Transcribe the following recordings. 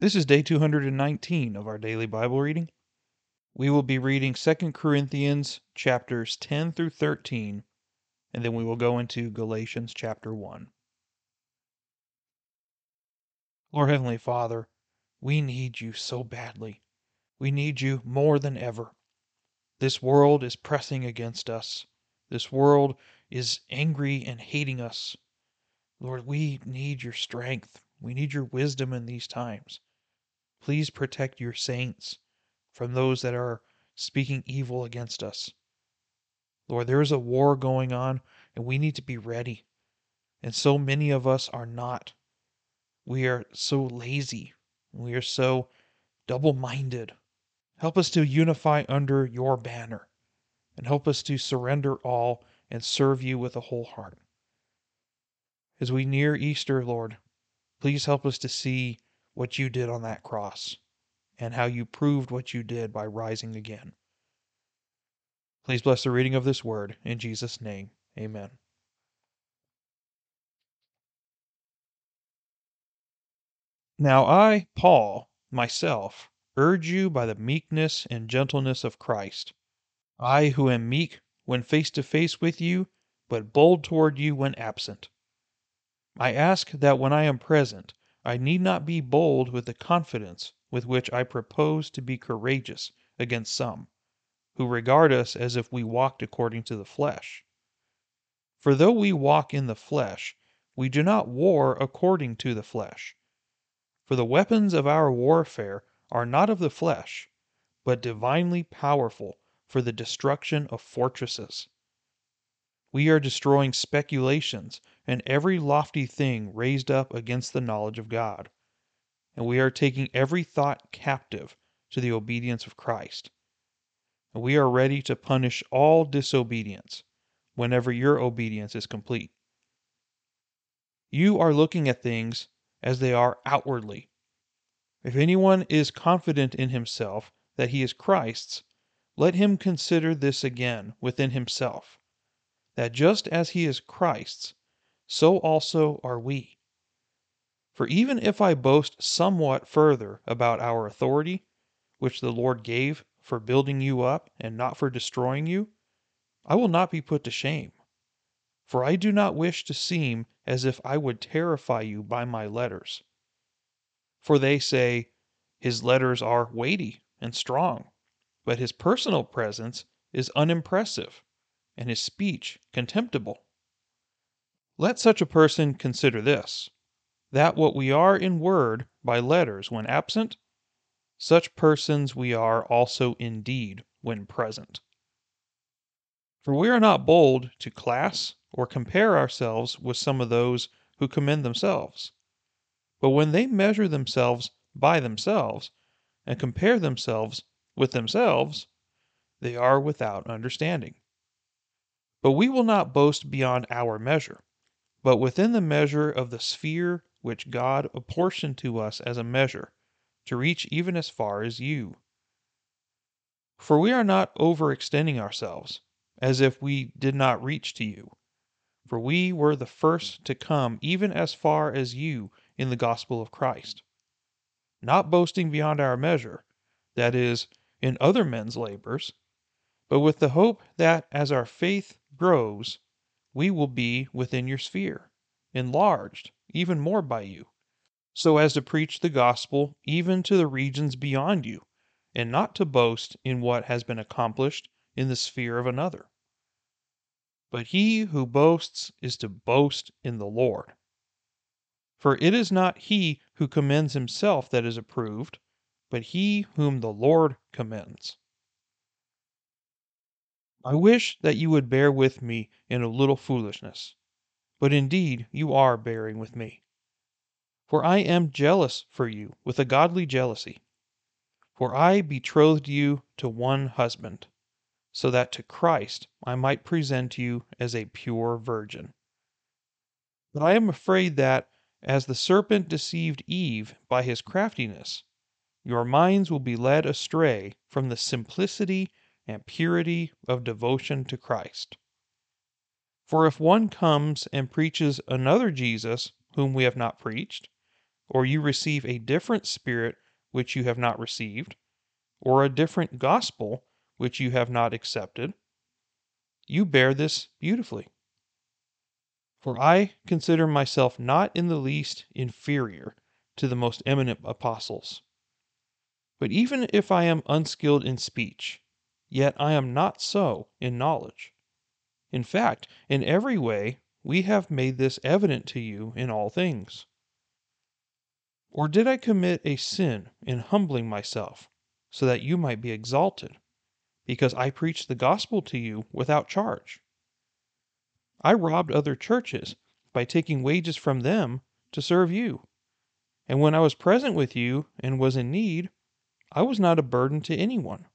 This is day 219 of our daily Bible reading. We will be reading 2 Corinthians chapters 10 through 13, and then we will go into Galatians chapter 1. Lord Heavenly Father, we need you so badly. We need you more than ever. This world is pressing against us. This world is angry and hating us. Lord, we need your strength. We need your wisdom in these times. Please protect your saints from those that are speaking evil against us. Lord, there is a war going on, and we need to be ready. And so many of us are not. We are so lazy. We are so double minded. Help us to unify under your banner and help us to surrender all and serve you with a whole heart. As we near Easter, Lord, please help us to see what you did on that cross and how you proved what you did by rising again. Please bless the reading of this word. In Jesus' name, amen. Now I, Paul, myself, urge you by the meekness and gentleness of Christ. I who am meek when face to face with you, but bold toward you when absent. I ask that when I am present, I need not be bold with the confidence with which I propose to be courageous against some, who regard us as if we walked according to the flesh. For though we walk in the flesh, we do not war according to the flesh. For the weapons of our warfare are not of the flesh, but divinely powerful for the destruction of fortresses. We are destroying speculations and every lofty thing raised up against the knowledge of God. And we are taking every thought captive to the obedience of Christ. And we are ready to punish all disobedience whenever your obedience is complete. You are looking at things as they are outwardly. If anyone is confident in himself that he is Christ's, let him consider this again within himself, that just as he is Christ's, so also are we. For even if I boast somewhat further about our authority, which the Lord gave for building you up and not for destroying you, I will not be put to shame. For I do not wish to seem as if I would terrify you by my letters. For they say, His letters are weighty and strong, but his personal presence is unimpressive, and his speech contemptible. Let such a person consider this that what we are in word by letters when absent, such persons we are also in deed when present. For we are not bold to class or compare ourselves with some of those who commend themselves. But when they measure themselves by themselves and compare themselves with themselves, they are without understanding. But we will not boast beyond our measure but within the measure of the sphere which God apportioned to us as a measure, to reach even as far as you. For we are not overextending ourselves, as if we did not reach to you. For we were the first to come even as far as you in the gospel of Christ. Not boasting beyond our measure, that is, in other men's labors, but with the hope that as our faith grows, we will be within your sphere, enlarged even more by you, so as to preach the gospel even to the regions beyond you, and not to boast in what has been accomplished in the sphere of another. But he who boasts is to boast in the Lord. For it is not he who commends himself that is approved, but he whom the Lord commends. I wish that you would bear with me in a little foolishness, but indeed you are bearing with me. For I am jealous for you with a godly jealousy. For I betrothed you to one husband, so that to Christ I might present you as a pure virgin. But I am afraid that, as the serpent deceived Eve by his craftiness, your minds will be led astray from the simplicity and purity of devotion to Christ. For if one comes and preaches another Jesus whom we have not preached, or you receive a different spirit which you have not received, or a different gospel which you have not accepted, you bear this beautifully. For I consider myself not in the least inferior to the most eminent apostles. But even if I am unskilled in speech, yet I am not so in knowledge. In fact, in every way we have made this evident to you in all things. Or did I commit a sin in humbling myself, so that you might be exalted, because I preached the gospel to you without charge? I robbed other churches by taking wages from them to serve you. And when I was present with you and was in need, I was not a burden to anyone.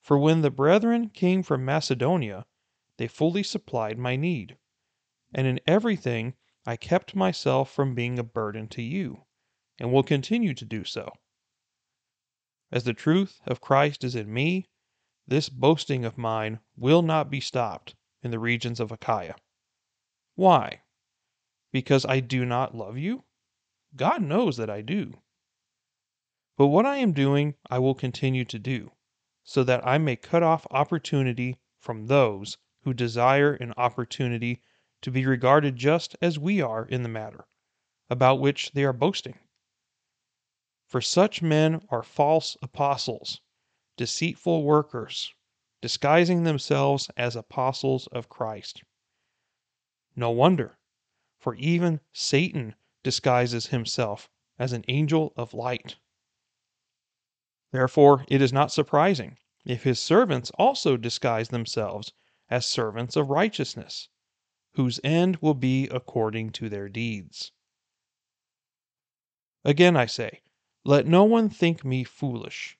For when the brethren came from Macedonia, they fully supplied my need. And in everything I kept myself from being a burden to you, and will continue to do so. As the truth of Christ is in me, this boasting of mine will not be stopped in the regions of Achaia. Why? Because I do not love you? God knows that I do. But what I am doing, I will continue to do, so that I may cut off opportunity from those who desire an opportunity to be regarded just as we are in the matter, about which they are boasting. For such men are false apostles, deceitful workers, disguising themselves as apostles of Christ. No wonder, for even Satan disguises himself as an angel of light. Therefore, it is not surprising if his servants also disguise themselves as servants of righteousness, whose end will be according to their deeds. Again I say, let no one think me foolish,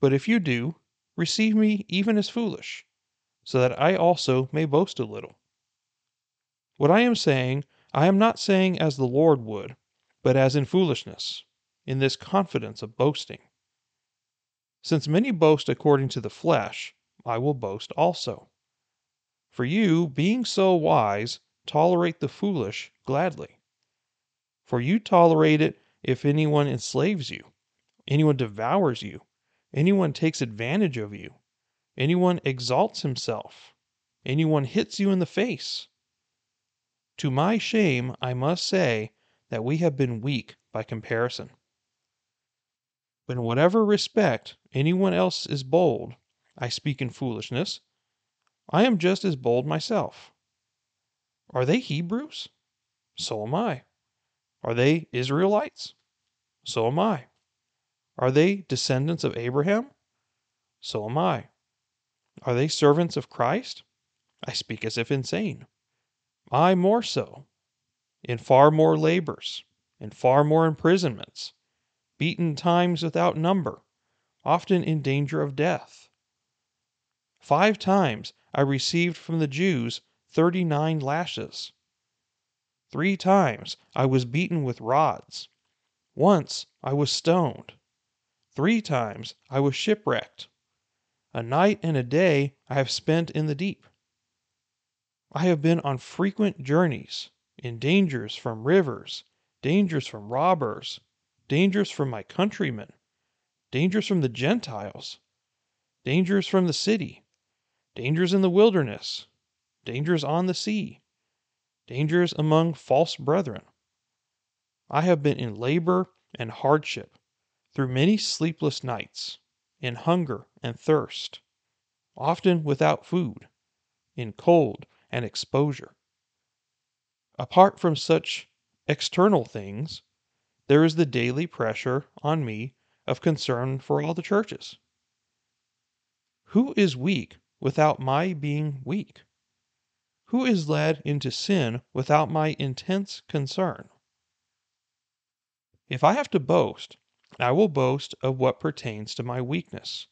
but if you do, receive me even as foolish, so that I also may boast a little. What I am saying, I am not saying as the Lord would, but as in foolishness, in this confidence of boasting. Since many boast according to the flesh, I will boast also. For you, being so wise, tolerate the foolish gladly. For you tolerate it if anyone enslaves you, anyone devours you, anyone takes advantage of you, anyone exalts himself, anyone hits you in the face. To my shame, I must say that we have been weak by comparison. But in whatever respect anyone else is bold, I speak in foolishness, I am just as bold myself. Are they Hebrews? So am I. Are they Israelites? So am I. Are they descendants of Abraham? So am I. Are they servants of Christ? I speak as if insane. I more so. In far more labors, in far more imprisonments, beaten times without number, often in danger of death. Five times I received from the Jews thirty nine lashes. Three times I was beaten with rods. Once I was stoned. Three times I was shipwrecked. A night and a day I have spent in the deep. I have been on frequent journeys, in dangers from rivers, dangers from robbers, dangers from my countrymen, dangers from the Gentiles, dangers from the city, dangers in the wilderness, dangers on the sea, dangers among false brethren. I have been in labor and hardship, through many sleepless nights, in hunger and thirst, often without food, in cold and exposure. Apart from such external things, there is the daily pressure on me of concern for all the churches. Who is weak without my being weak? Who is led into sin without my intense concern? If I have to boast, I will boast of what pertains to my weakness.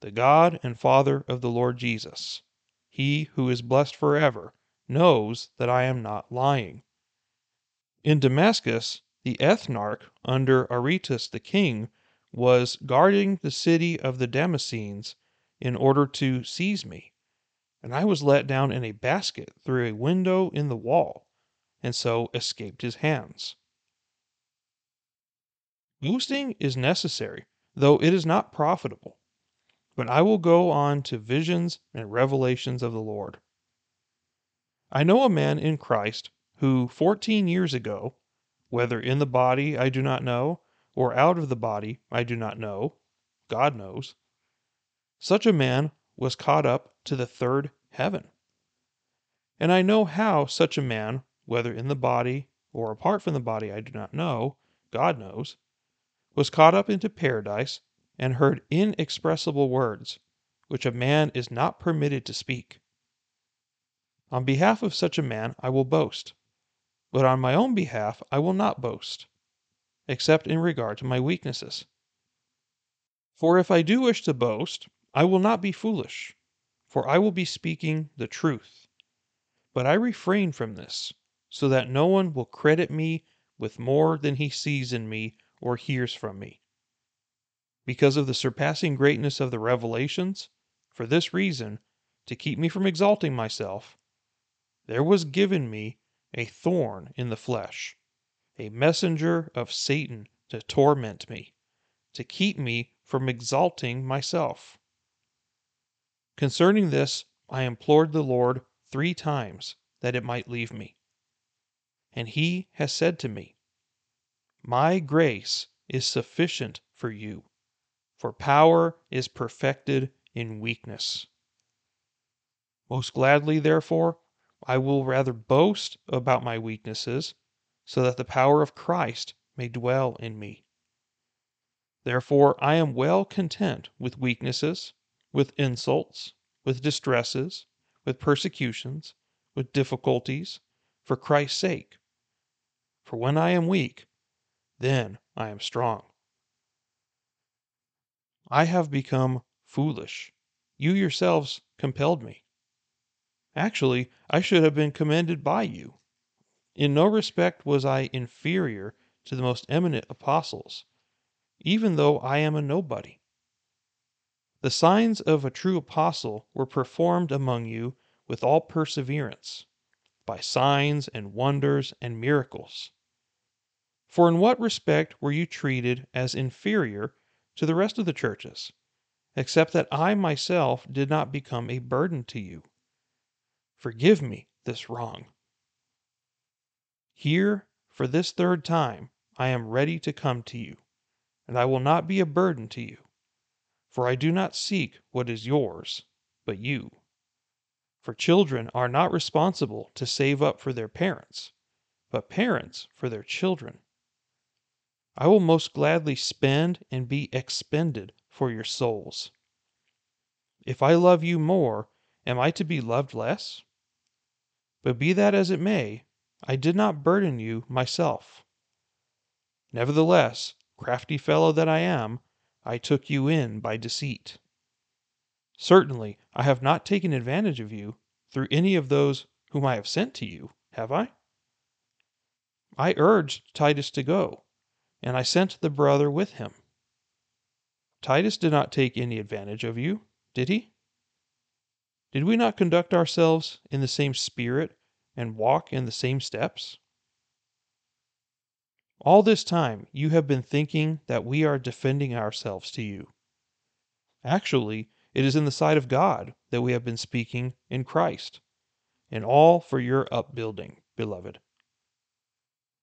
The God and Father of the Lord Jesus, He who is blessed forever, knows that I am not lying. In Damascus, the ethnarch under Aretas the king was guarding the city of the Damascenes in order to seize me, and I was let down in a basket through a window in the wall, and so escaped his hands. Boosting is necessary, though it is not profitable. But I will go on to visions and revelations of the Lord. I know a man in Christ who fourteen years ago, whether in the body I do not know, or out of the body I do not know, God knows, such a man was caught up to the third heaven. And I know how such a man, whether in the body or apart from the body I do not know, God knows, was caught up into paradise and heard inexpressible words, which a man is not permitted to speak. On behalf of such a man I will boast, but on my own behalf I will not boast, except in regard to my weaknesses. For if I do wish to boast, I will not be foolish, for I will be speaking the truth. But I refrain from this, so that no one will credit me with more than he sees in me or hears from me. Because of the surpassing greatness of the revelations, for this reason, to keep me from exalting myself, there was given me a thorn in the flesh, a messenger of Satan to torment me, to keep me from exalting myself. Concerning this, I implored the Lord three times that it might leave me. And he has said to me, My grace is sufficient for you, for power is perfected in weakness. Most gladly, therefore, I will rather boast about my weaknesses, so that the power of Christ may dwell in me. Therefore, I am well content with weaknesses, with insults, with distresses, with persecutions, with difficulties, for Christ's sake. For when I am weak, then I am strong. I have become foolish. You yourselves compelled me. Actually, I should have been commended by you. In no respect was I inferior to the most eminent apostles, even though I am a nobody. The signs of a true apostle were performed among you with all perseverance, by signs and wonders and miracles. For in what respect were you treated as inferior to the rest of the churches, except that I myself did not become a burden to you? Forgive me this wrong. Here, for this third time, I am ready to come to you, and I will not be a burden to you. For I do not seek what is yours, but you. For children are not responsible to save up for their parents, but parents for their children. I will most gladly spend and be expended for your souls. If I love you more, am I to be loved less? But be that as it may, I did not burden you myself. Nevertheless, crafty fellow that I am, I took you in by deceit. Certainly, I have not taken advantage of you through any of those whom I have sent to you, have I? I urged Titus to go, and I sent the brother with him. Titus did not take any advantage of you, did he? Did we not conduct ourselves in the same spirit and walk in the same steps? All this time you have been thinking that we are defending ourselves to you. Actually, it is in the sight of God that we have been speaking in Christ, and all for your upbuilding, beloved.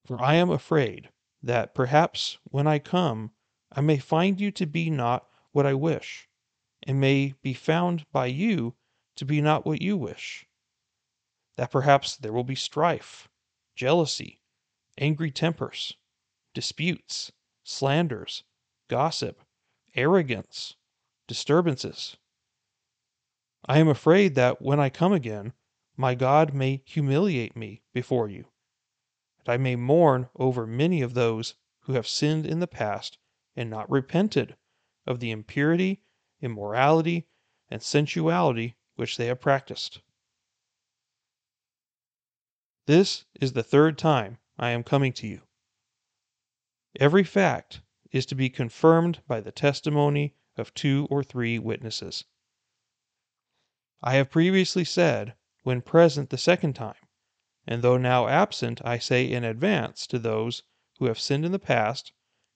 For I am afraid that perhaps when I come, I may find you to be not what I wish, and may be found by you to be not what you wish. That perhaps there will be strife, jealousy, angry tempers, disputes, slanders, gossip, arrogance, disturbances. I am afraid that when I come again, my God may humiliate me before you, and I may mourn over many of those who have sinned in the past and not repented of the impurity, immorality, and sensuality which they have practiced. This is the third time I am coming to you. Every fact is to be confirmed by the testimony of two or three witnesses. I have previously said, when present the second time, and though now absent, I say in advance to those who have sinned in the past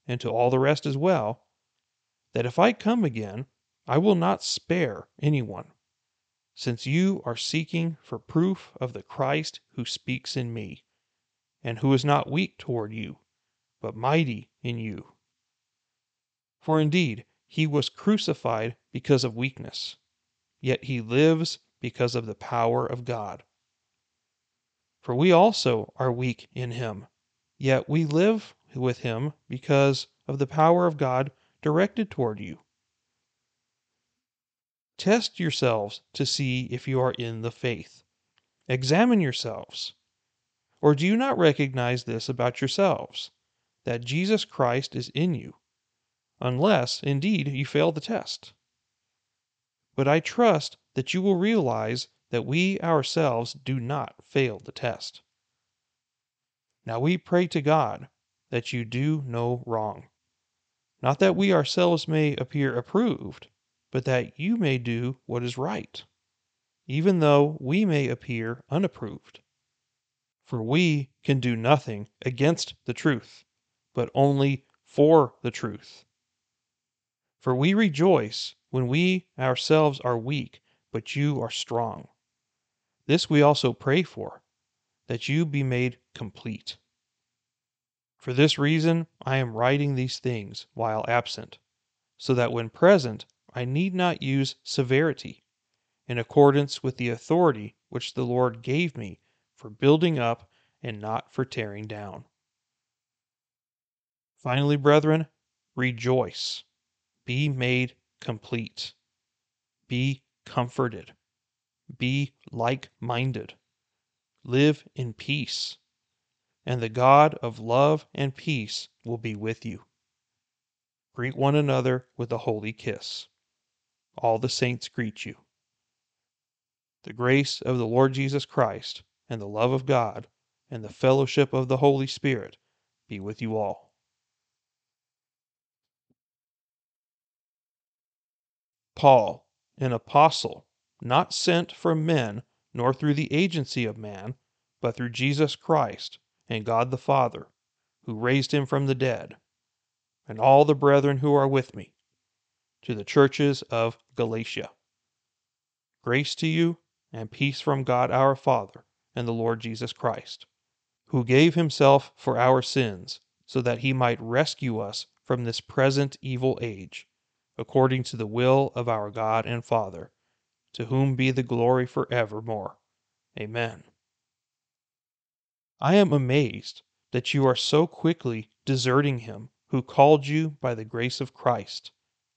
and to all the rest as well, that if I come again, I will not spare anyone, since you are seeking for proof of the Christ who speaks in me, and who is not weak toward you, but mighty in you. For indeed, he was crucified because of weakness, yet he lives because of the power of God. For we also are weak in him, yet we live with him because of the power of God directed toward you. Test yourselves to see if you are in the faith. Examine yourselves. Or do you not recognize this about yourselves, that Jesus Christ is in you, unless, indeed, you fail the test? But I trust that you will realize that we ourselves do not fail the test. Now we pray to God that you do no wrong. Not that we ourselves may appear approved, but that you may do what is right, even though we may appear unapproved. For we can do nothing against the truth, but only for the truth. For we rejoice when we ourselves are weak, but you are strong. This we also pray for, that you be made complete. For this reason I am writing these things while absent, so that when present I need not use severity, in accordance with the authority which the Lord gave me for building up and not for tearing down. Finally, brethren, rejoice, be made complete, be comforted, be like minded, live in peace, and the God of love and peace will be with you. Greet one another with a holy kiss. All the saints greet you. The grace of the Lord Jesus Christ, and the love of God, and the fellowship of the Holy Spirit be with you all. Paul, an apostle, not sent from men, nor through the agency of man, but through Jesus Christ and God the Father, who raised him from the dead, and all the brethren who are with me to the churches of Galatia. Grace to you and peace from God our Father and the Lord Jesus Christ, who gave himself for our sins, so that he might rescue us from this present evil age, according to the will of our God and Father, to whom be the glory for evermore. Amen. I am amazed that you are so quickly deserting him who called you by the grace of Christ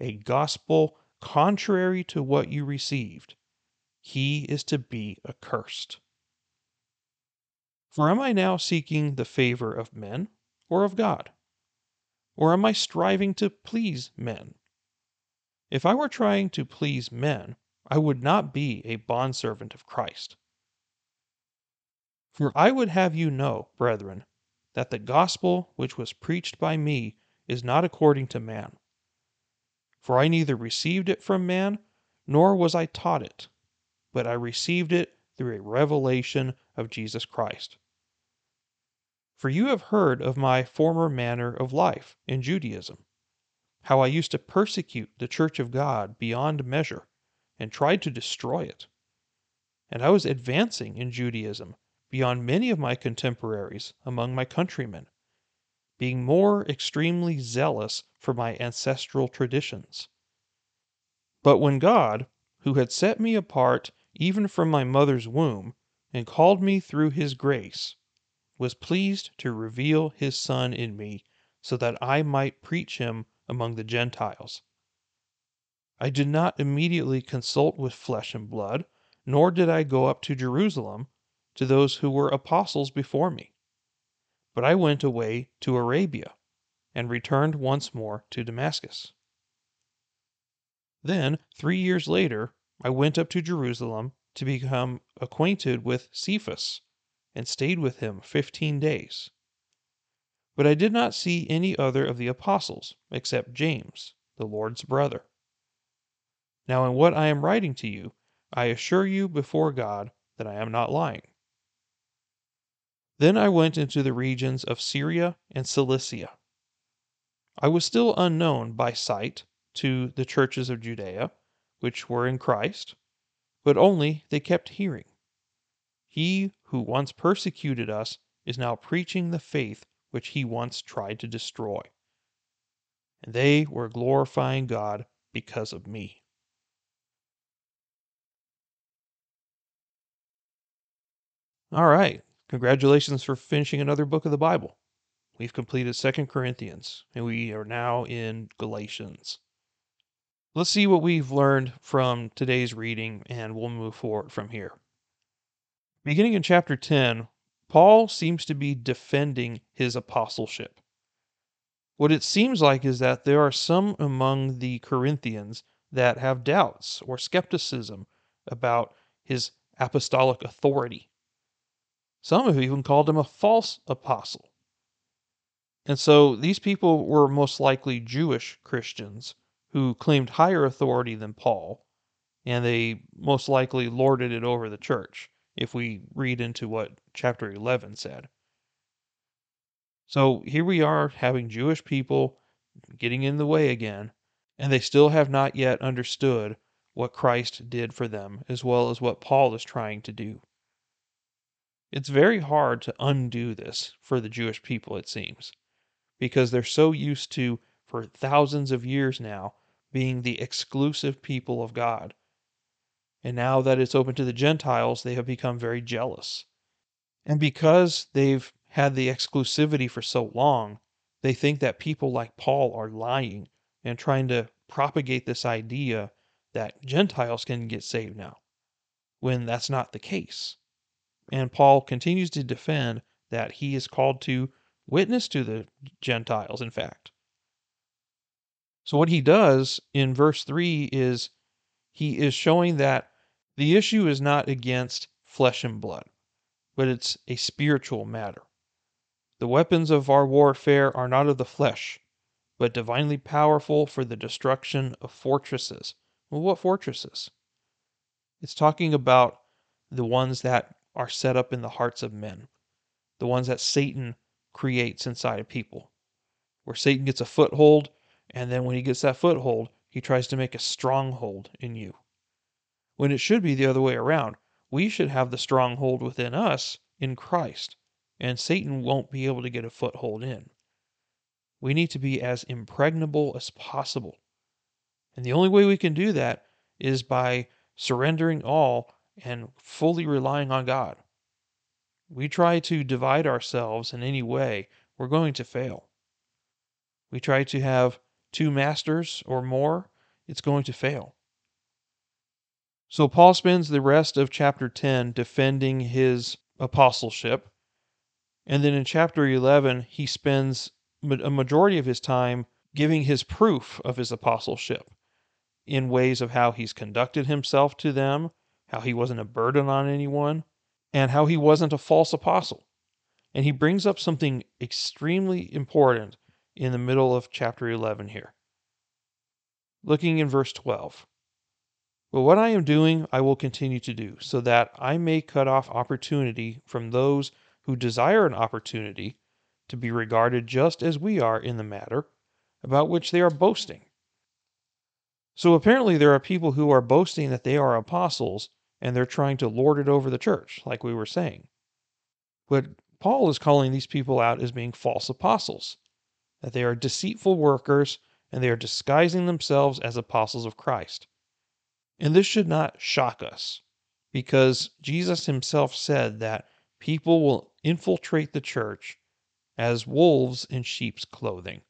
a gospel contrary to what you received, he is to be accursed. For am I now seeking the favor of men or of God? Or am I striving to please men? If I were trying to please men, I would not be a bondservant of Christ. For I would have you know, brethren, that the gospel which was preached by me is not according to man. For I neither received it from man, nor was I taught it, but I received it through a revelation of Jesus Christ. For you have heard of my former manner of life in Judaism, how I used to persecute the church of God beyond measure, and tried to destroy it. And I was advancing in Judaism beyond many of my contemporaries among my countrymen being more extremely zealous for my ancestral traditions. But when God, who had set me apart even from my mother's womb, and called me through his grace, was pleased to reveal his Son in me so that I might preach him among the Gentiles. I did not immediately consult with flesh and blood, nor did I go up to Jerusalem to those who were apostles before me but I went away to Arabia, and returned once more to Damascus. Then, three years later, I went up to Jerusalem to become acquainted with Cephas, and stayed with him fifteen days. But I did not see any other of the apostles, except James, the Lord's brother. Now, in what I am writing to you, I assure you before God that I am not lying. Then I went into the regions of Syria and Cilicia. I was still unknown by sight to the churches of Judea, which were in Christ, but only they kept hearing. He who once persecuted us is now preaching the faith which he once tried to destroy. And they were glorifying God because of me. All right. Congratulations for finishing another book of the Bible. We've completed Second Corinthians, and we are now in Galatians. Let's see what we've learned from today's reading, and we'll move forward from here. Beginning in chapter 10, Paul seems to be defending his apostleship. What it seems like is that there are some among the Corinthians that have doubts or skepticism about his apostolic authority. Some have even called him a false apostle. And so these people were most likely Jewish Christians who claimed higher authority than Paul, and they most likely lorded it over the church, if we read into what chapter 11 said. So here we are having Jewish people getting in the way again, and they still have not yet understood what Christ did for them, as well as what Paul is trying to do. It's very hard to undo this for the Jewish people, it seems, because they're so used to for thousands of years now, being the exclusive people of God. And now that it's open to the Gentiles, they have become very jealous. And because they've had the exclusivity for so long, they think that people like Paul are lying and trying to propagate this idea that Gentiles can get saved now, when that's not the case. And Paul continues to defend that he is called to witness to the Gentiles, in fact. So, what he does in verse 3 is he is showing that the issue is not against flesh and blood, but it's a spiritual matter. The weapons of our warfare are not of the flesh, but divinely powerful for the destruction of fortresses. Well, what fortresses? It's talking about the ones that are set up in the hearts of men, the ones that Satan creates inside of people, where Satan gets a foothold and then when he gets that foothold, he tries to make a stronghold in you. When it should be the other way around. We should have the stronghold within us in Christ, and Satan won't be able to get a foothold in. We need to be as impregnable as possible. And the only way we can do that is by surrendering all and fully relying on God. We try to divide ourselves in any way, we're going to fail. We try to have two masters or more, it's going to fail. So Paul spends the rest of chapter 10 defending his apostleship. And then in chapter 11, he spends a majority of his time giving his proof of his apostleship in ways of how he's conducted himself to them, how he wasn't a burden on anyone, and how he wasn't a false apostle. And he brings up something extremely important in the middle of chapter 11 here. Looking in verse 12. But what I am doing, I will continue to do, so that I may cut off opportunity from those who desire an opportunity to be regarded just as we are in the matter about which they are boasting. So apparently, there are people who are boasting that they are apostles and they're trying to lord it over the church, like we were saying. But Paul is calling these people out as being false apostles that they are deceitful workers and they are disguising themselves as apostles of Christ. And this should not shock us because Jesus himself said that people will infiltrate the church as wolves in sheep's clothing.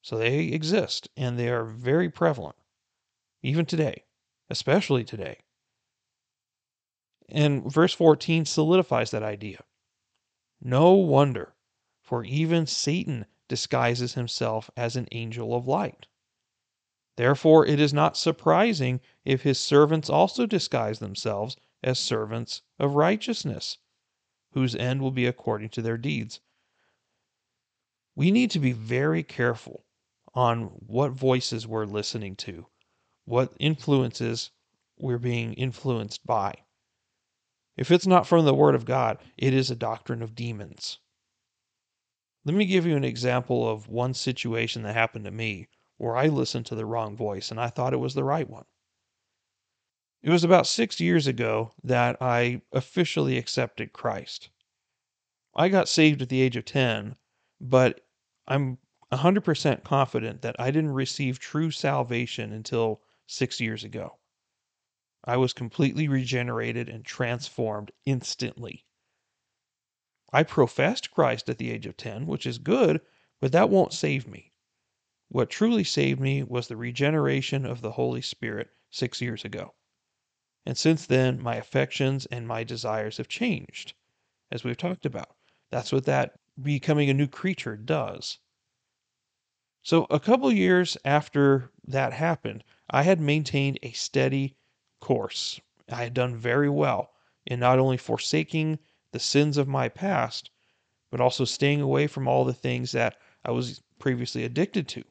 So they exist and they are very prevalent, even today, especially today. And verse 14 solidifies that idea. No wonder, for even Satan disguises himself as an angel of light. Therefore, it is not surprising if his servants also disguise themselves as servants of righteousness, whose end will be according to their deeds. We need to be very careful on what voices we're listening to, what influences we're being influenced by. If it's not from the Word of God, it is a doctrine of demons. Let me give you an example of one situation that happened to me where I listened to the wrong voice and I thought it was the right one. It was about six years ago that I officially accepted Christ. I got saved at the age of 10, but I'm 100% confident that I didn't receive true salvation until six years ago. I was completely regenerated and transformed instantly. I professed Christ at the age of 10, which is good, but that won't save me. What truly saved me was the regeneration of the Holy Spirit six years ago. And since then, my affections and my desires have changed, as we've talked about. That's what that becoming a new creature does. So, a couple years after that happened, I had maintained a steady course. I had done very well in not only forsaking the sins of my past, but also staying away from all the things that I was previously addicted to,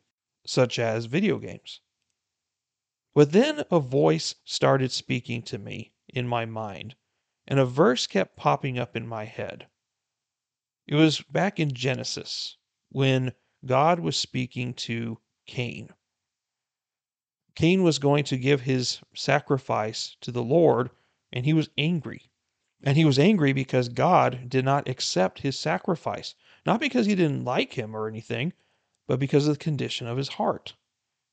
such as video games. But then a voice started speaking to me in my mind, and a verse kept popping up in my head. It was back in Genesis when God was speaking to Cain. Cain was going to give his sacrifice to the Lord, and he was angry. And he was angry because God did not accept his sacrifice, not because he didn't like him or anything, but because of the condition of his heart.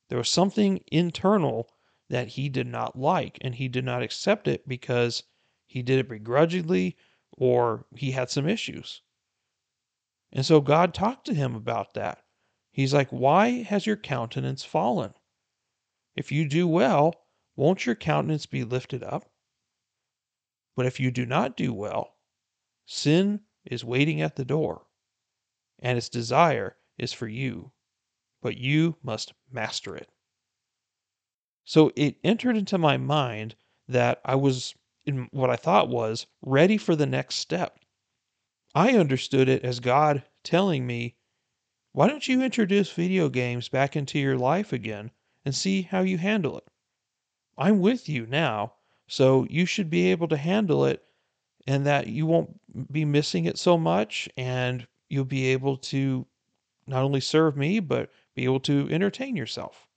There was something internal that he did not like, and he did not accept it because he did it begrudgingly or he had some issues. And so God talked to him about that. He's like, Why has your countenance fallen? If you do well, won't your countenance be lifted up? But if you do not do well, sin is waiting at the door, and its desire is for you, but you must master it. So it entered into my mind that I was, in what I thought was, ready for the next step. I understood it as God telling me, why don't you introduce video games back into your life again and see how you handle it? I'm with you now, so you should be able to handle it and that you won't be missing it so much and you'll be able to not only serve me but be able to entertain yourself.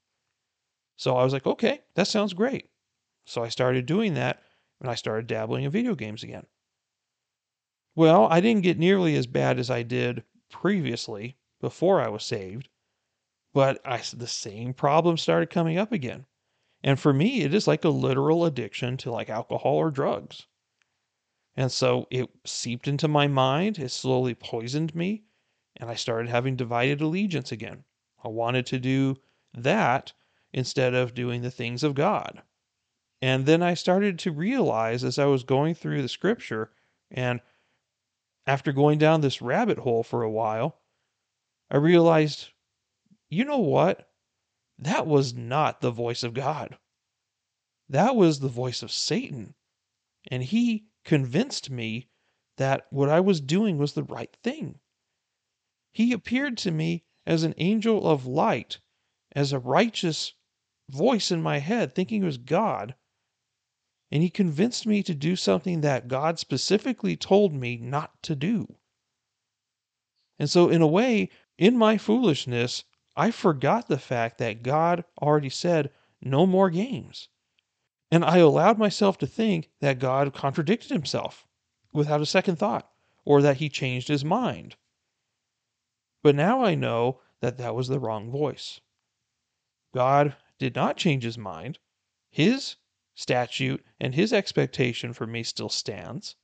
So I was like, okay, that sounds great. So I started doing that and I started dabbling in video games again. Well, I didn't get nearly as bad as I did previously before I was saved, but I the same problem started coming up again. And for me, it is like a literal addiction to like alcohol or drugs. And so it seeped into my mind, it slowly poisoned me, and I started having divided allegiance again. I wanted to do that instead of doing the things of God. And then I started to realize as I was going through the scripture, and after going down this rabbit hole for a while, I realized, you know what? That was not the voice of God. That was the voice of Satan. And he convinced me that what I was doing was the right thing. He appeared to me as an angel of light, as a righteous voice in my head, thinking it was God. And he convinced me to do something that God specifically told me not to do. And so, in a way, in my foolishness, I forgot the fact that God already said, no more games. And I allowed myself to think that God contradicted himself without a second thought, or that he changed his mind. But now I know that that was the wrong voice. God did not change his mind. His statute and his expectation for me still stands.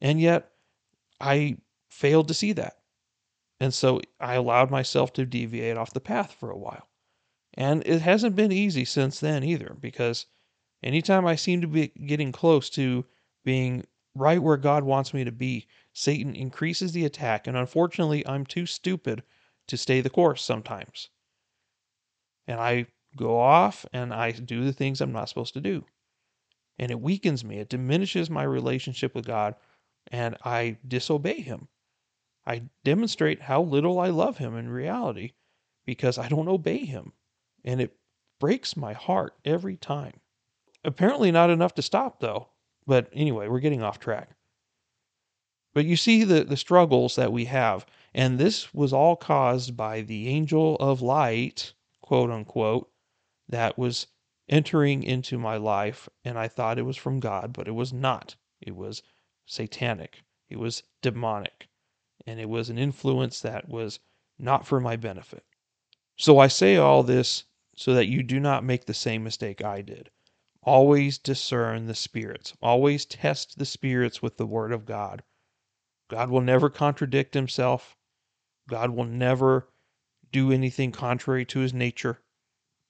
And yet, I failed to see that. And so I allowed myself to deviate off the path for a while. And it hasn't been easy since then either, because anytime I seem to be getting close to being right where God wants me to be, Satan increases the attack, and unfortunately, I'm too stupid to stay the course sometimes. And I go off and I do the things I'm not supposed to do. And it weakens me, it diminishes my relationship with God, and I disobey Him. I demonstrate how little I love Him in reality because I don't obey Him. And it breaks my heart every time. Apparently, not enough to stop, though. But anyway, we're getting off track. But you see the, the struggles that we have. And this was all caused by the angel of light, quote unquote, that was entering into my life. And I thought it was from God, but it was not. It was satanic, it was demonic, and it was an influence that was not for my benefit. So I say all this so that you do not make the same mistake I did. Always discern the spirits. Always test the spirits with the word of God. God will never contradict himself. God will never do anything contrary to his nature.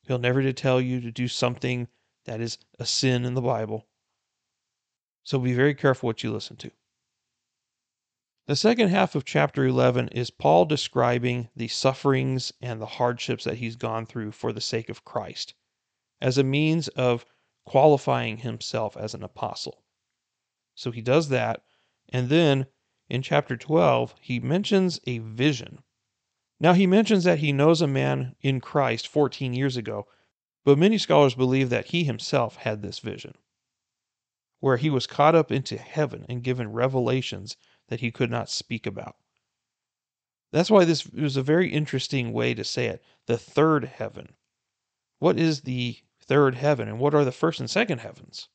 He'll never tell you to do something that is a sin in the Bible. So be very careful what you listen to. The second half of chapter 11 is Paul describing the sufferings and the hardships that he's gone through for the sake of Christ as a means of qualifying himself as an apostle. So he does that. And then in chapter 12, he mentions a vision. Now, he mentions that he knows a man in Christ 14 years ago, but many scholars believe that he himself had this vision, where he was caught up into heaven and given revelations that he could not speak about. That's why this was a very interesting way to say it the third heaven. What is the third heaven, and what are the first and second heavens?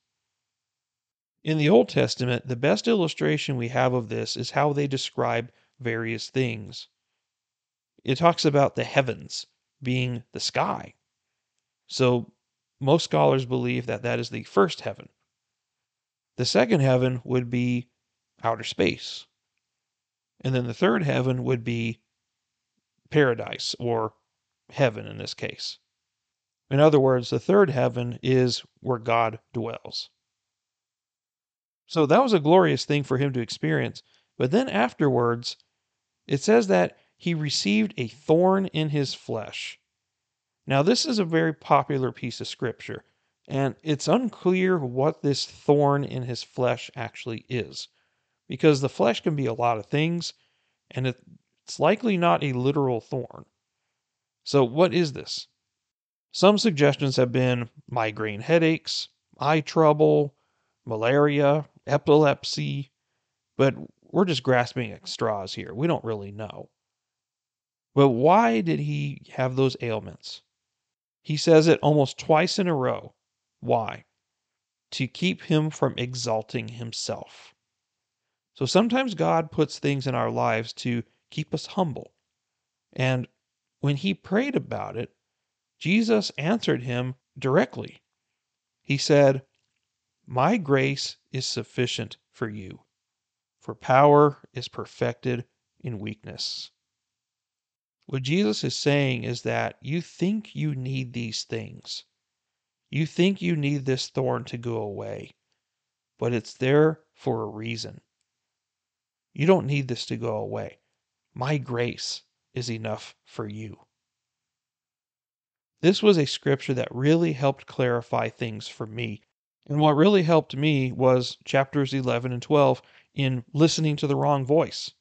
In the Old Testament, the best illustration we have of this is how they describe various things. It talks about the heavens being the sky. So most scholars believe that that is the first heaven. The second heaven would be outer space. And then the third heaven would be paradise or heaven in this case. In other words, the third heaven is where God dwells. So that was a glorious thing for him to experience. But then afterwards, it says that he received a thorn in his flesh. Now, this is a very popular piece of scripture, and it's unclear what this thorn in his flesh actually is, because the flesh can be a lot of things, and it's likely not a literal thorn. So, what is this? Some suggestions have been migraine headaches, eye trouble, malaria, epilepsy, but we're just grasping at straws here. We don't really know. But why did he have those ailments? He says it almost twice in a row. Why? To keep him from exalting himself. So sometimes God puts things in our lives to keep us humble. And when he prayed about it, Jesus answered him directly. He said, My grace is sufficient for you, for power is perfected in weakness. What Jesus is saying is that you think you need these things. You think you need this thorn to go away, but it's there for a reason. You don't need this to go away. My grace is enough for you. This was a scripture that really helped clarify things for me. And what really helped me was chapters 11 and 12 in listening to the wrong voice.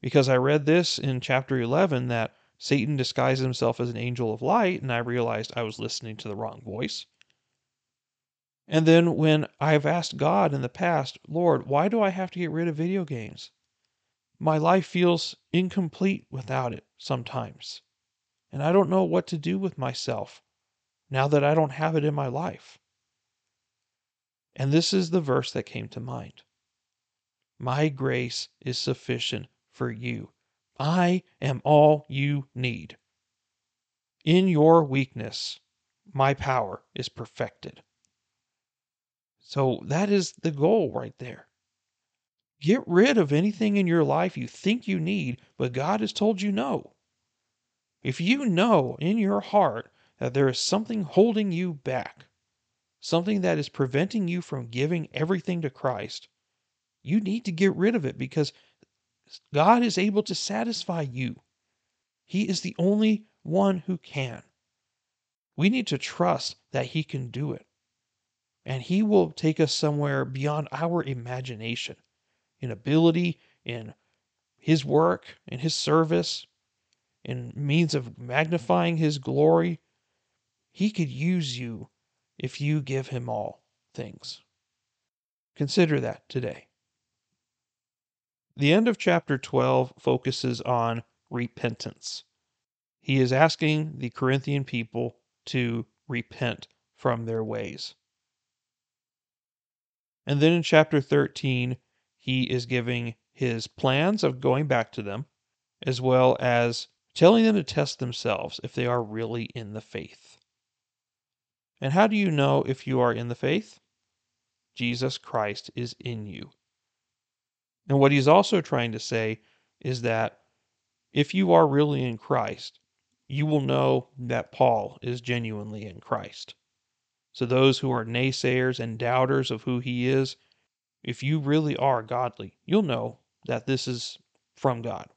Because I read this in chapter 11 that Satan disguised himself as an angel of light, and I realized I was listening to the wrong voice. And then when I've asked God in the past, Lord, why do I have to get rid of video games? My life feels incomplete without it sometimes and I don't know what to do with myself now that I don't have it in my life. And this is the verse that came to mind My grace is sufficient for you. I am all you need. In your weakness, my power is perfected. So that is the goal right there. Get rid of anything in your life you think you need, but God has told you no. If you know in your heart that there is something holding you back, something that is preventing you from giving everything to Christ, You need to get rid of it because God is able to satisfy you. He is the only one who can. We need to trust that He can do it. And He will take us somewhere beyond our imagination in ability, in His work, in His service, in means of magnifying His glory. He could use you if you give Him all things. Consider that today. The end of chapter 12 focuses on repentance. He is asking the Corinthian people to repent from their ways. And then in chapter 13, he is giving his plans of going back to them, as well as telling them to test themselves if they are really in the faith. And how do you know if you are in the faith? Jesus Christ is in you. And what he's also trying to say is that if you are really in Christ, you will know that Paul is genuinely in Christ. So, those who are naysayers and doubters of who he is, if you really are godly, you'll know that this is from God.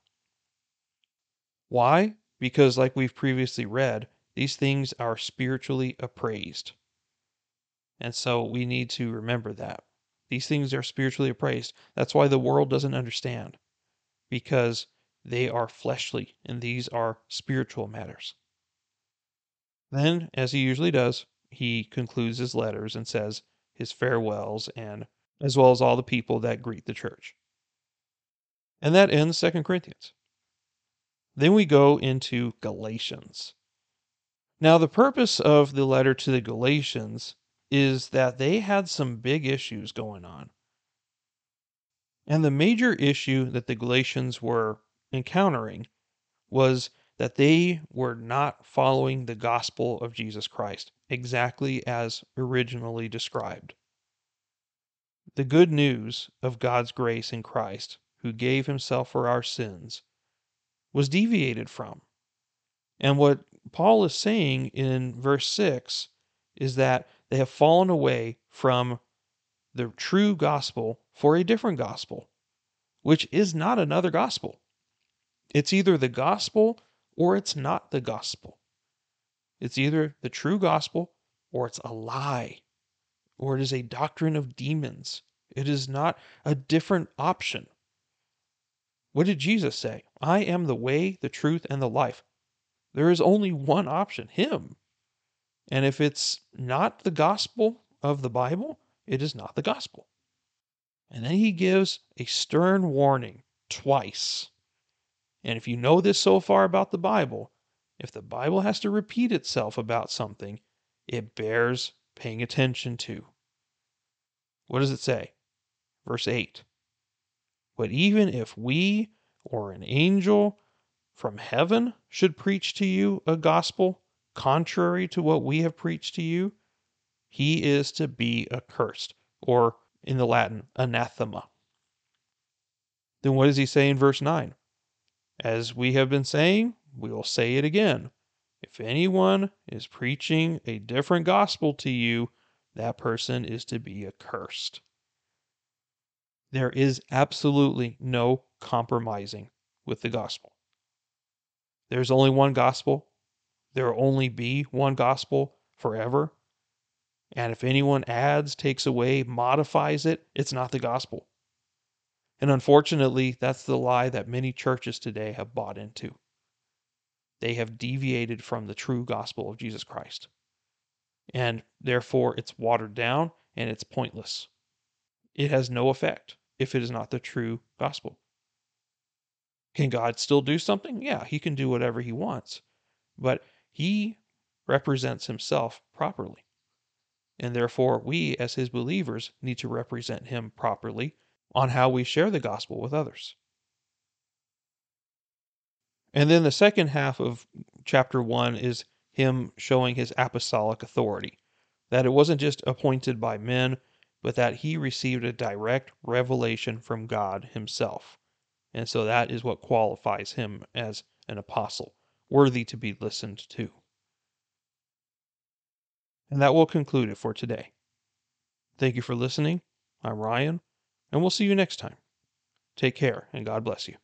Why? Because, like we've previously read, these things are spiritually appraised. And so we need to remember that. These things are spiritually appraised. That's why the world doesn't understand, because they are fleshly and these are spiritual matters. Then, as he usually does, he concludes his letters and says his farewells and as well as all the people that greet the church. And that ends Second Corinthians. Then we go into Galatians. Now, the purpose of the letter to the Galatians is that they had some big issues going on. And the major issue that the Galatians were encountering was that they were not following the gospel of Jesus Christ exactly as originally described. The good news of God's grace in Christ, who gave himself for our sins, was deviated from. And what Paul is saying in verse 6 is that they have fallen away from the true gospel for a different gospel, which is not another gospel. It's either the gospel or it's not the gospel. It's either the true gospel or it's a lie or it is a doctrine of demons. It is not a different option. What did Jesus say? I am the way, the truth, and the life. There is only one option Him. And if it's not the gospel of the Bible, it is not the gospel. And then He gives a stern warning twice and if you know this so far about the Bible, if the Bible has to repeat itself about something, it bears paying attention to. What does it say? Verse 8. But even if we or an angel from heaven should preach to you a gospel contrary to what we have preached to you, he is to be accursed, or in the Latin, anathema. Then what does he say in verse 9? As we have been saying, we will say it again. If anyone is preaching a different gospel to you, that person is to be accursed. There is absolutely no compromising with the gospel. There's only one gospel. There will only be one gospel forever. And if anyone adds, takes away, modifies it, it's not the gospel. And unfortunately, that's the lie that many churches today have bought into. They have deviated from the true gospel of Jesus Christ. And therefore, it's watered down and it's pointless. It has no effect if it is not the true gospel. Can God still do something? Yeah, he can do whatever he wants. But he represents himself properly. And therefore, we as his believers need to represent him properly on how we share the gospel with others. And then the second half of chapter 1 is him showing his apostolic authority. That it wasn't just appointed by men, but that he received a direct revelation from God himself. And so that is what qualifies him as an apostle, worthy to be listened to. And that will conclude it for today. Thank you for listening. I'm Ryan And we'll see you next time. Take care, and God bless you.